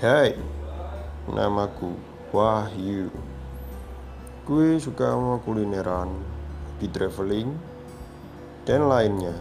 Hai, namaku Wahyu. Gue suka sama kulineran, di traveling, dan lainnya.